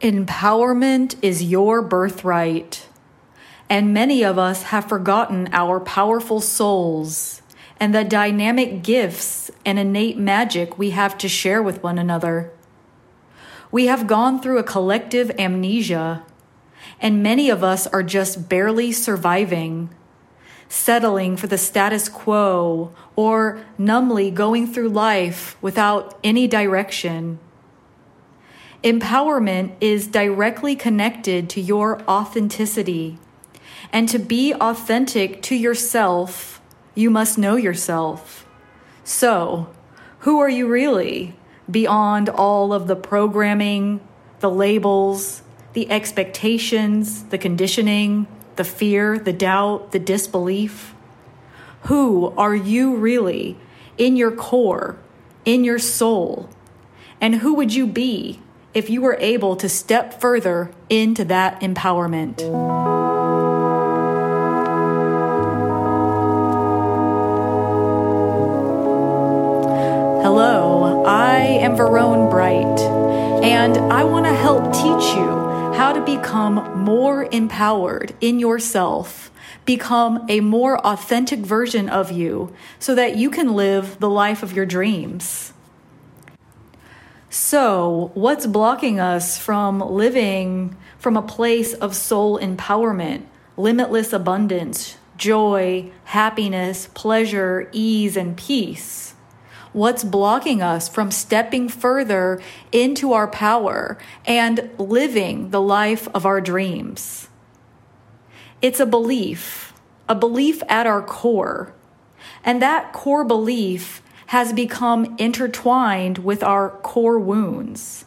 Empowerment is your birthright, and many of us have forgotten our powerful souls and the dynamic gifts and innate magic we have to share with one another. We have gone through a collective amnesia, and many of us are just barely surviving, settling for the status quo or numbly going through life without any direction. Empowerment is directly connected to your authenticity. And to be authentic to yourself, you must know yourself. So, who are you really beyond all of the programming, the labels, the expectations, the conditioning, the fear, the doubt, the disbelief? Who are you really in your core, in your soul? And who would you be if you were able to step further into that empowerment. Hello, I am Verone Bright, and I want to help teach you how to become more empowered in yourself, become a more authentic version of you, so that you can live the life of your dreams. So, what's blocking us from living from a place of soul empowerment, limitless abundance, joy, happiness, pleasure, ease, and peace? What's blocking us from stepping further into our power and living the life of our dreams? It's a belief, a belief at our core. And that core belief has become intertwined with our core wounds.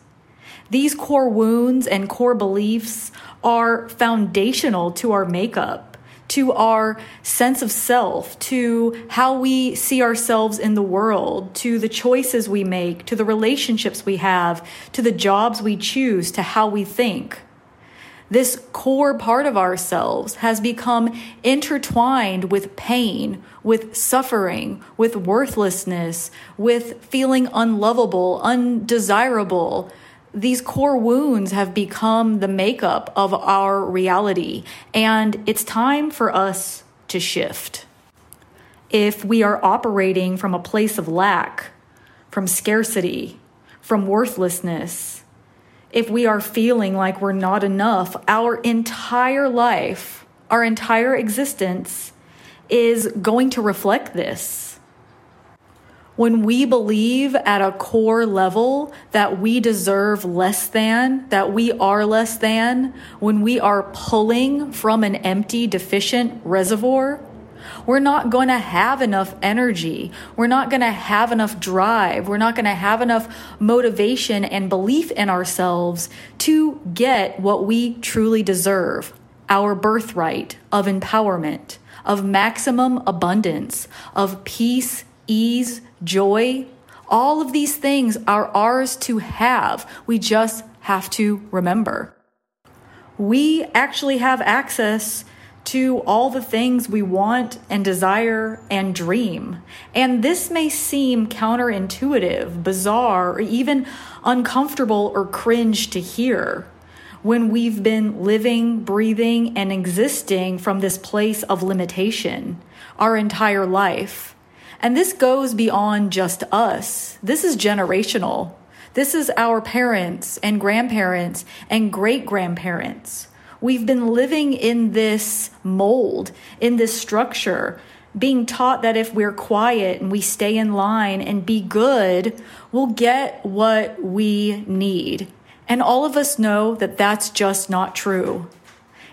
These core wounds and core beliefs are foundational to our makeup, to our sense of self, to how we see ourselves in the world, to the choices we make, to the relationships we have, to the jobs we choose, to how we think. This core part of ourselves has become intertwined with pain, with suffering, with worthlessness, with feeling unlovable, undesirable. These core wounds have become the makeup of our reality, and it's time for us to shift. If we are operating from a place of lack, from scarcity, from worthlessness, if we are feeling like we're not enough, our entire life, our entire existence is going to reflect this. When we believe at a core level that we deserve less than, that we are less than, when we are pulling from an empty, deficient reservoir, we're not going to have enough energy. We're not going to have enough drive. We're not going to have enough motivation and belief in ourselves to get what we truly deserve our birthright of empowerment of maximum abundance, of peace, ease, joy. All of these things are ours to have. We just have to remember. We actually have access to all the things we want and desire and dream. And this may seem counterintuitive, bizarre, or even uncomfortable or cringe to hear when we've been living, breathing, and existing from this place of limitation our entire life. And this goes beyond just us. This is generational. This is our parents and grandparents and great grandparents. We've been living in this mold, in this structure, being taught that if we're quiet and we stay in line and be good, we'll get what we need. And all of us know that that's just not true.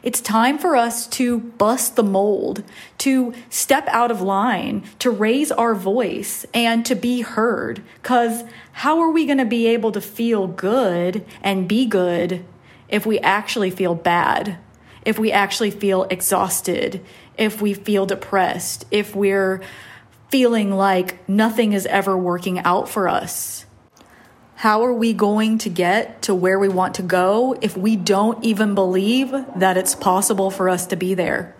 It's time for us to bust the mold, to step out of line, to raise our voice, and to be heard. Because how are we going to be able to feel good and be good if we actually feel bad, if we actually feel exhausted, if we feel depressed, if we're feeling like nothing is ever working out for us? How are we going to get to where we want to go if we don't even believe that it's possible for us to be there?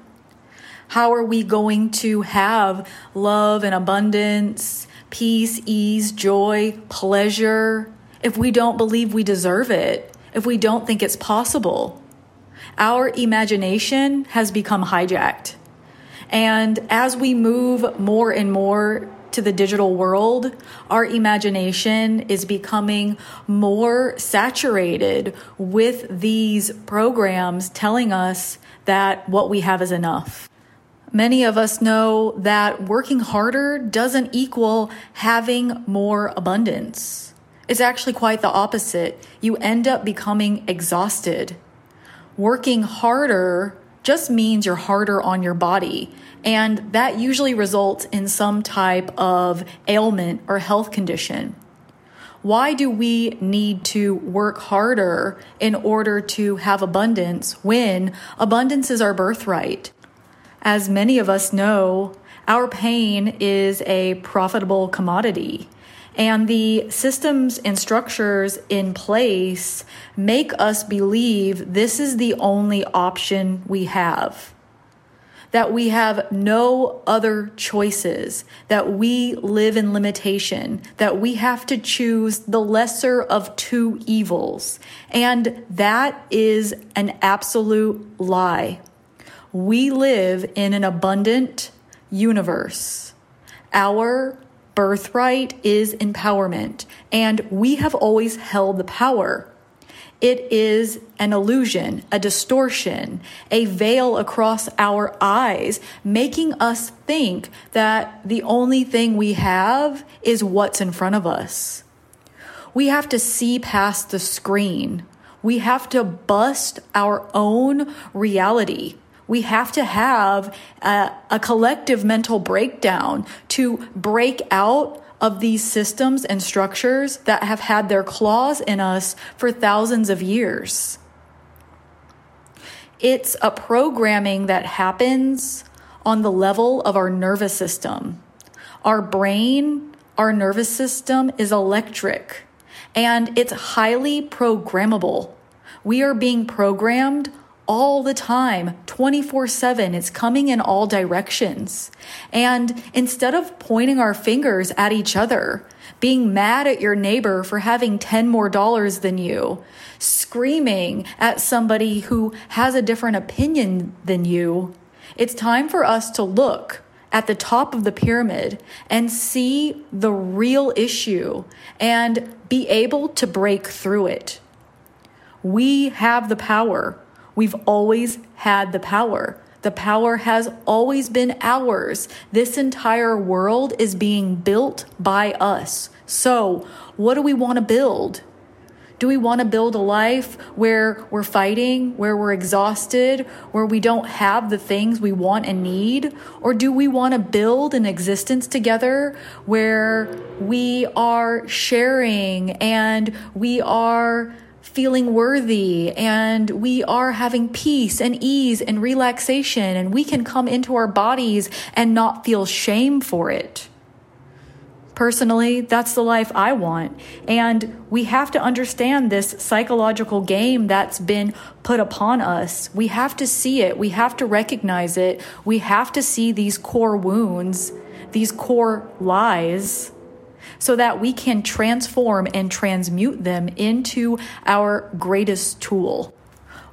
How are we going to have love and abundance, peace, ease, joy, pleasure if we don't believe we deserve it? If we don't think it's possible. Our imagination has become hijacked. And as we move more and more to the digital world, our imagination is becoming more saturated with these programs telling us that what we have is enough. Many of us know that working harder doesn't equal having more abundance. It's actually quite the opposite. You end up becoming exhausted. Working harder just means you're harder on your body. And that usually results in some type of ailment or health condition. Why do we need to work harder in order to have abundance when abundance is our birthright? As many of us know, our pain is a profitable commodity. And the systems and structures in place make us believe this is the only option we have. That we have no other choices, that we live in limitation, that we have to choose the lesser of two evils. And that is an absolute lie. We live in an abundant universe. Our birthright is empowerment, and we have always held the power. It is an illusion, a distortion, a veil across our eyes, making us think that the only thing we have is what's in front of us. We have to see past the screen. We have to bust our own reality we have to have a, a collective mental breakdown to break out of these systems and structures that have had their claws in us for thousands of years. It's a programming that happens on the level of our nervous system. Our brain, our nervous system is electric and it's highly programmable. We are being programmed all the time, 24 7. It's coming in all directions. And instead of pointing our fingers at each other, being mad at your neighbor for having 10 more dollars than you, screaming at somebody who has a different opinion than you, it's time for us to look at the top of the pyramid and see the real issue and be able to break through it. We have the power. We've always had the power. The power has always been ours. This entire world is being built by us. So, what do we want to build? Do we want to build a life where we're fighting, where we're exhausted, where we don't have the things we want and need? Or do we want to build an existence together where we are sharing and we are feeling worthy and we are having peace and ease and relaxation and we can come into our bodies and not feel shame for it. Personally, that's the life I want. And we have to understand this psychological game that's been put upon us. We have to see it. We have to recognize it. We have to see these core wounds, these core lies so that we can transform and transmute them into our greatest tool.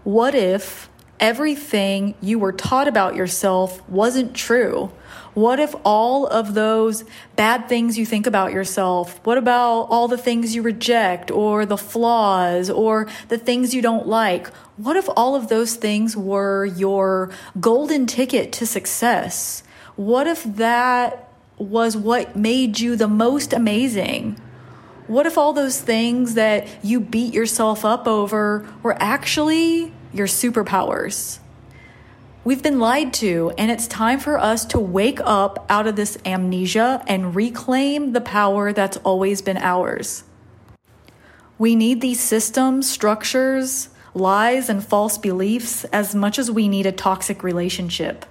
What if everything you were taught about yourself wasn't true? What if all of those bad things you think about yourself, what about all the things you reject or the flaws or the things you don't like? What if all of those things were your golden ticket to success? What if that was what made you the most amazing? What if all those things that you beat yourself up over were actually your superpowers? We've been lied to, and it's time for us to wake up out of this amnesia and reclaim the power that's always been ours. We need these systems, structures, lies, and false beliefs as much as we need a toxic relationship.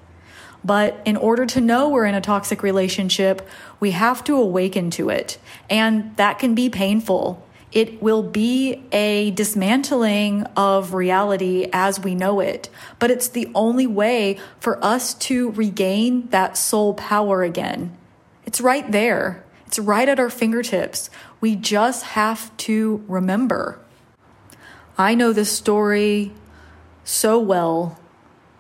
But in order to know we're in a toxic relationship, we have to awaken to it. And that can be painful. It will be a dismantling of reality as we know it. But it's the only way for us to regain that soul power again. It's right there, it's right at our fingertips. We just have to remember. I know this story so well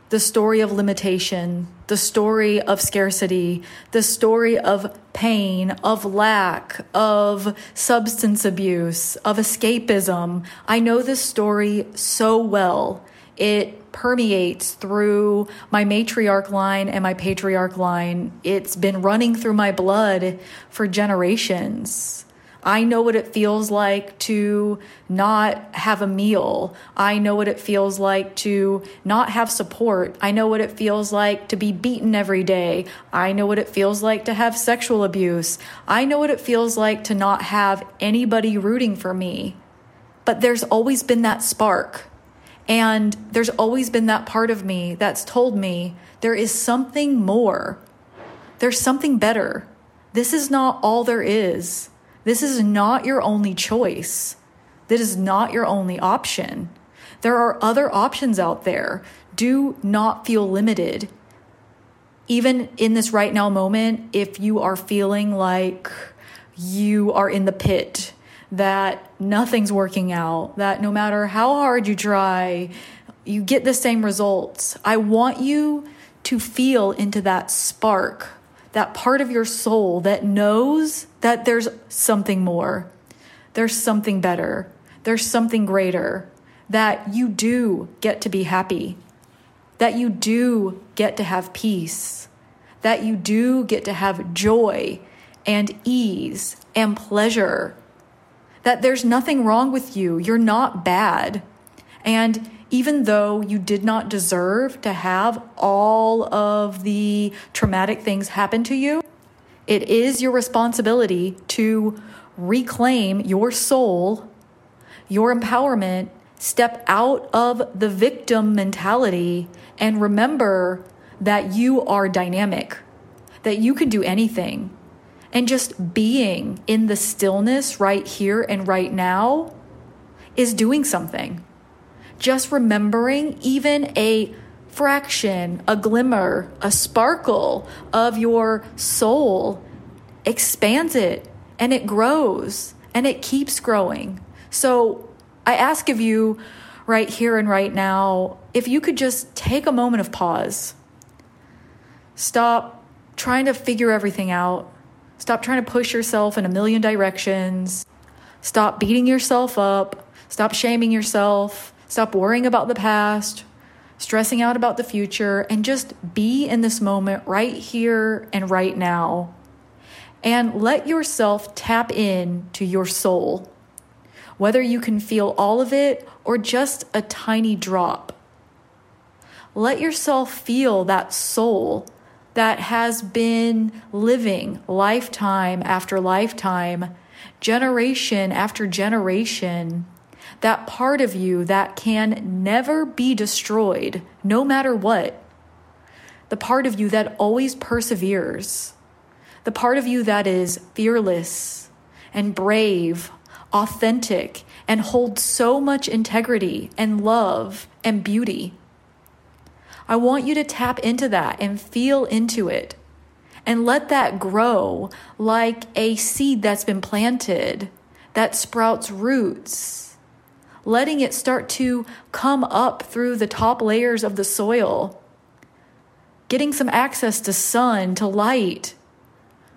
the story of limitation, the story of scarcity, the story of pain, of lack, of substance abuse, of escapism. I know this story so well. It permeates through my matriarch line and my patriarch line. It's been running through my blood for generations. I know what it feels like to not have a meal. I know what it feels like to not have support. I know what it feels like to be beaten every day. I know what it feels like to have sexual abuse. I know what it feels like to not have anybody rooting for me. But there's always been that spark. And there's always been that part of me that's told me there is something more. There's something better. This is not all there is. This is not your only choice. This is not your only option. There are other options out there. Do not feel limited. Even in this right now moment, if you are feeling like you are in the pit, that nothing's working out, that no matter how hard you try, you get the same results. I want you to feel into that spark that part of your soul that knows that there's something more, there's something better, there's something greater, that you do get to be happy, that you do get to have peace, that you do get to have joy and ease and pleasure, that there's nothing wrong with you, you're not bad. And even though you did not deserve to have all of the traumatic things happen to you, it is your responsibility to reclaim your soul, your empowerment, step out of the victim mentality, and remember that you are dynamic, that you can do anything. And just being in the stillness right here and right now is doing something just remembering even a fraction, a glimmer, a sparkle of your soul expands it and it grows and it keeps growing. So I ask of you right here and right now if you could just take a moment of pause. Stop trying to figure everything out. Stop trying to push yourself in a million directions. Stop beating yourself up. Stop shaming yourself. Stop worrying about the past, stressing out about the future, and just be in this moment right here and right now. And let yourself tap in to your soul, whether you can feel all of it or just a tiny drop. Let yourself feel that soul that has been living lifetime after lifetime, generation after generation that part of you that can never be destroyed, no matter what. The part of you that always perseveres. The part of you that is fearless and brave, authentic, and holds so much integrity and love and beauty. I want you to tap into that and feel into it and let that grow like a seed that's been planted that sprouts roots letting it start to come up through the top layers of the soil, getting some access to sun, to light.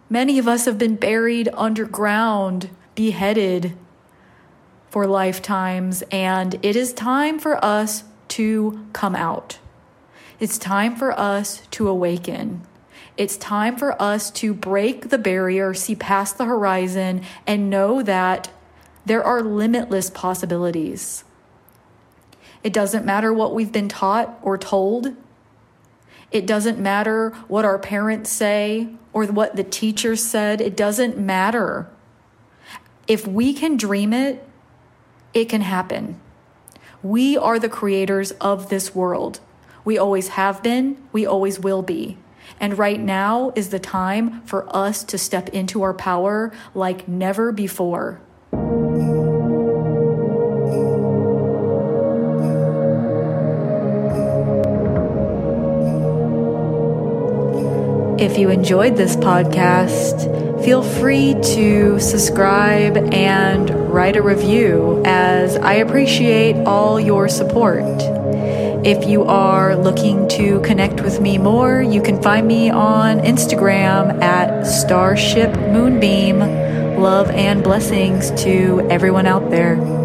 Many of us have been buried underground, beheaded for lifetimes, and it is time for us to come out. It's time for us to awaken. It's time for us to break the barrier, see past the horizon, and know that there are limitless possibilities. It doesn't matter what we've been taught or told. It doesn't matter what our parents say or what the teachers said. It doesn't matter. If we can dream it, it can happen. We are the creators of this world. We always have been, we always will be. And right now is the time for us to step into our power like never before. If you enjoyed this podcast, feel free to subscribe and write a review as I appreciate all your support. If you are looking to connect with me more, you can find me on Instagram at Starship Moonbeam. Love and blessings to everyone out there.